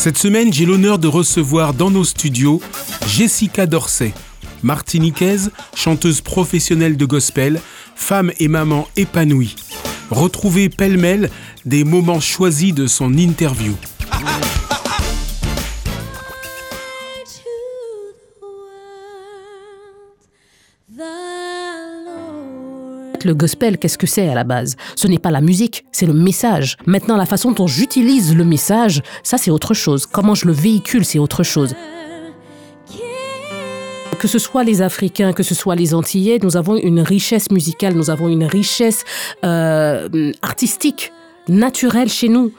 Cette semaine, j'ai l'honneur de recevoir dans nos studios Jessica Dorsey, martiniquaise, chanteuse professionnelle de gospel, femme et maman épanouie. Retrouvez pêle-mêle des moments choisis de son interview. Le gospel, qu'est-ce que c'est à la base? Ce n'est pas la musique, c'est le message. Maintenant, la façon dont j'utilise le message, ça c'est autre chose. Comment je le véhicule, c'est autre chose. Que ce soit les Africains, que ce soit les Antillais, nous avons une richesse musicale, nous avons une richesse euh, artistique, naturelle chez nous.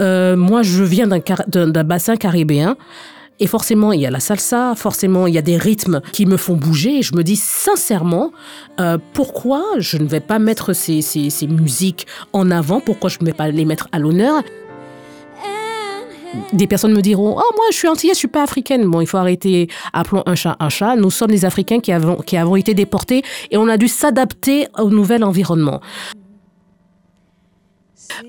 Euh, moi, je viens d'un bassin caribéen. Et forcément, il y a la salsa, forcément, il y a des rythmes qui me font bouger. Et je me dis sincèrement, euh, pourquoi je ne vais pas mettre ces, ces, musiques en avant? Pourquoi je ne vais pas les mettre à l'honneur? Des personnes me diront Oh, moi, je suis antillaise, je suis pas africaine. Bon, il faut arrêter, appelons un chat un chat. Nous sommes des Africains qui avons été déportés et on a dû s'adapter au nouvel environnement.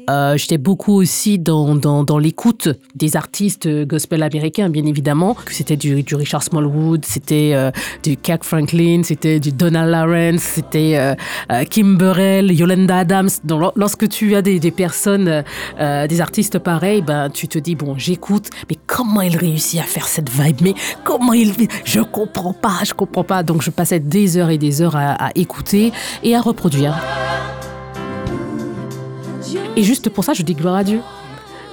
Euh, J'étais beaucoup aussi dans, dans, l'écoute des artistes gospel américains, bien évidemment. C'était du, Richard Smallwood, c'était euh, du Kirk Franklin, c'était du Donald Lawrence, c'était euh, euh Kim Burrell, Yolanda Adams. Donc, lorsque tu as des, des personnes, des artistes pareils, ben, tu te dis, bon, j'écoute, mais comment il réussit à faire cette vibe? Mais comment il... Je comprends pas, je comprends pas. Donc je passais des heures et des heures à écouter et à reproduire. Et juste pour ça, je dis gloire à Dieu.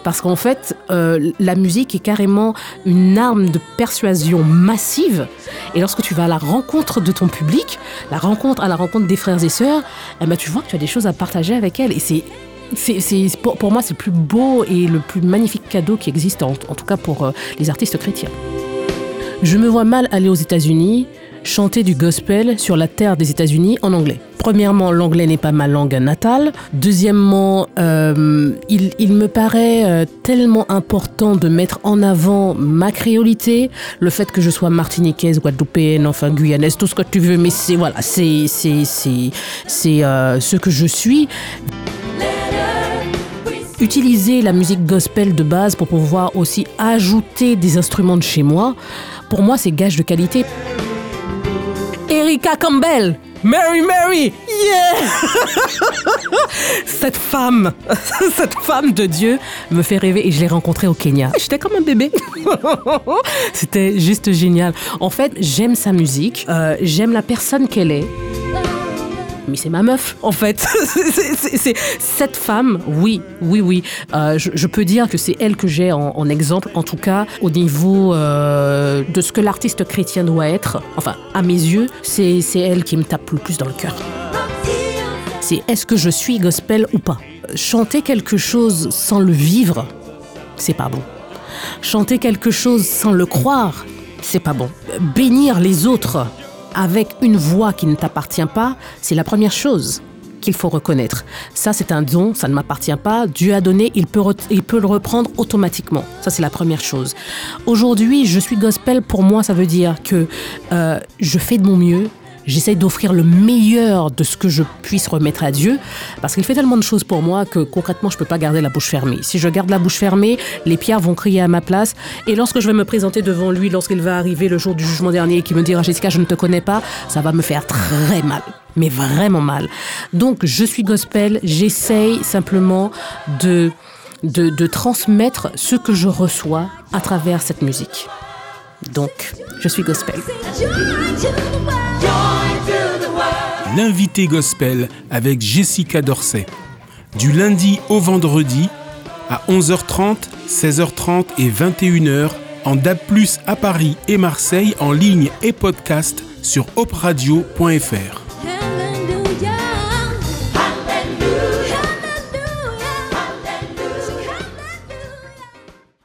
Parce qu'en fait, euh, la musique est carrément une arme de persuasion massive. Et lorsque tu vas à la rencontre de ton public, la rencontre à la rencontre des frères et sœurs, eh ben, tu vois que tu as des choses à partager avec elles. Et c'est c'est, pour, pour, moi, c'est le plus beau et le plus magnifique cadeau qui existe, en, en tout cas pour euh, les artistes chrétiens. Je me vois mal aller aux États-Unis chanter du gospel sur la terre des États-Unis en anglais. Premièrement, l'anglais n'est pas ma langue natale. Deuxièmement, euh, il, me paraît euh, tellement important de mettre en avant ma créolité, le fait que je sois martiniquaise, guadeloupéenne, enfin guyanaise, tout ce que tu veux, mais c'est voilà, c'est c'est c'est euh, ce que je suis. Utiliser la musique gospel de base pour pouvoir aussi ajouter des instruments de chez moi, pour moi, c'est gage de qualité. Erika Campbell. Mary Mary, yeah Cette femme, cette femme de Dieu me fait rêver et je l'ai rencontrée au Kenya. J'étais comme un bébé. C'était juste génial. En fait, j'aime sa musique, euh, j'aime la personne qu'elle est c'est ma meuf, en fait. c'est cette femme, oui, oui, oui. Euh, je, peux dire que c'est elle que j'ai en, en, exemple, en tout cas, au niveau euh, de ce que l'artiste chrétien doit être. Enfin, à mes yeux, c'est elle qui me tape le plus dans le cœur. C'est est-ce que je suis gospel ou pas? Chanter quelque chose sans le vivre, c'est pas bon. Chanter quelque chose sans le croire, c'est pas bon. Bénir les autres avec une voix qui ne t'appartient pas, c'est la première chose qu'il faut reconnaître. Ça, c'est un don, ça ne m'appartient pas. Dieu a donné, il peut, il peut le reprendre automatiquement. Ça, c'est la première chose. Aujourd'hui, je suis gospel. Pour moi, ça veut dire que euh, je fais de mon mieux, j'essaye d'offrir le meilleur de ce que je puisse remettre à Dieu, parce qu'il fait tellement de choses pour moi que concrètement, je ne peux pas garder la bouche fermée. Si je garde la bouche fermée, les pierres vont crier à ma place, et lorsque je vais me présenter devant lui, lorsqu'il va arriver le jour du jugement dernier et qui me dira Jessica, je ne te connais pas, ça va me faire très mal mais vraiment mal. Donc je suis gospel, j'essaye simplement de, de, de transmettre ce que je reçois à travers cette musique. Donc, je suis gospel. L'invité gospel avec Jessica Dorsey. Du lundi au vendredi à 11h30, 16h30 et 21h en DAB+, à Paris et Marseille en ligne et podcast sur opradio.fr.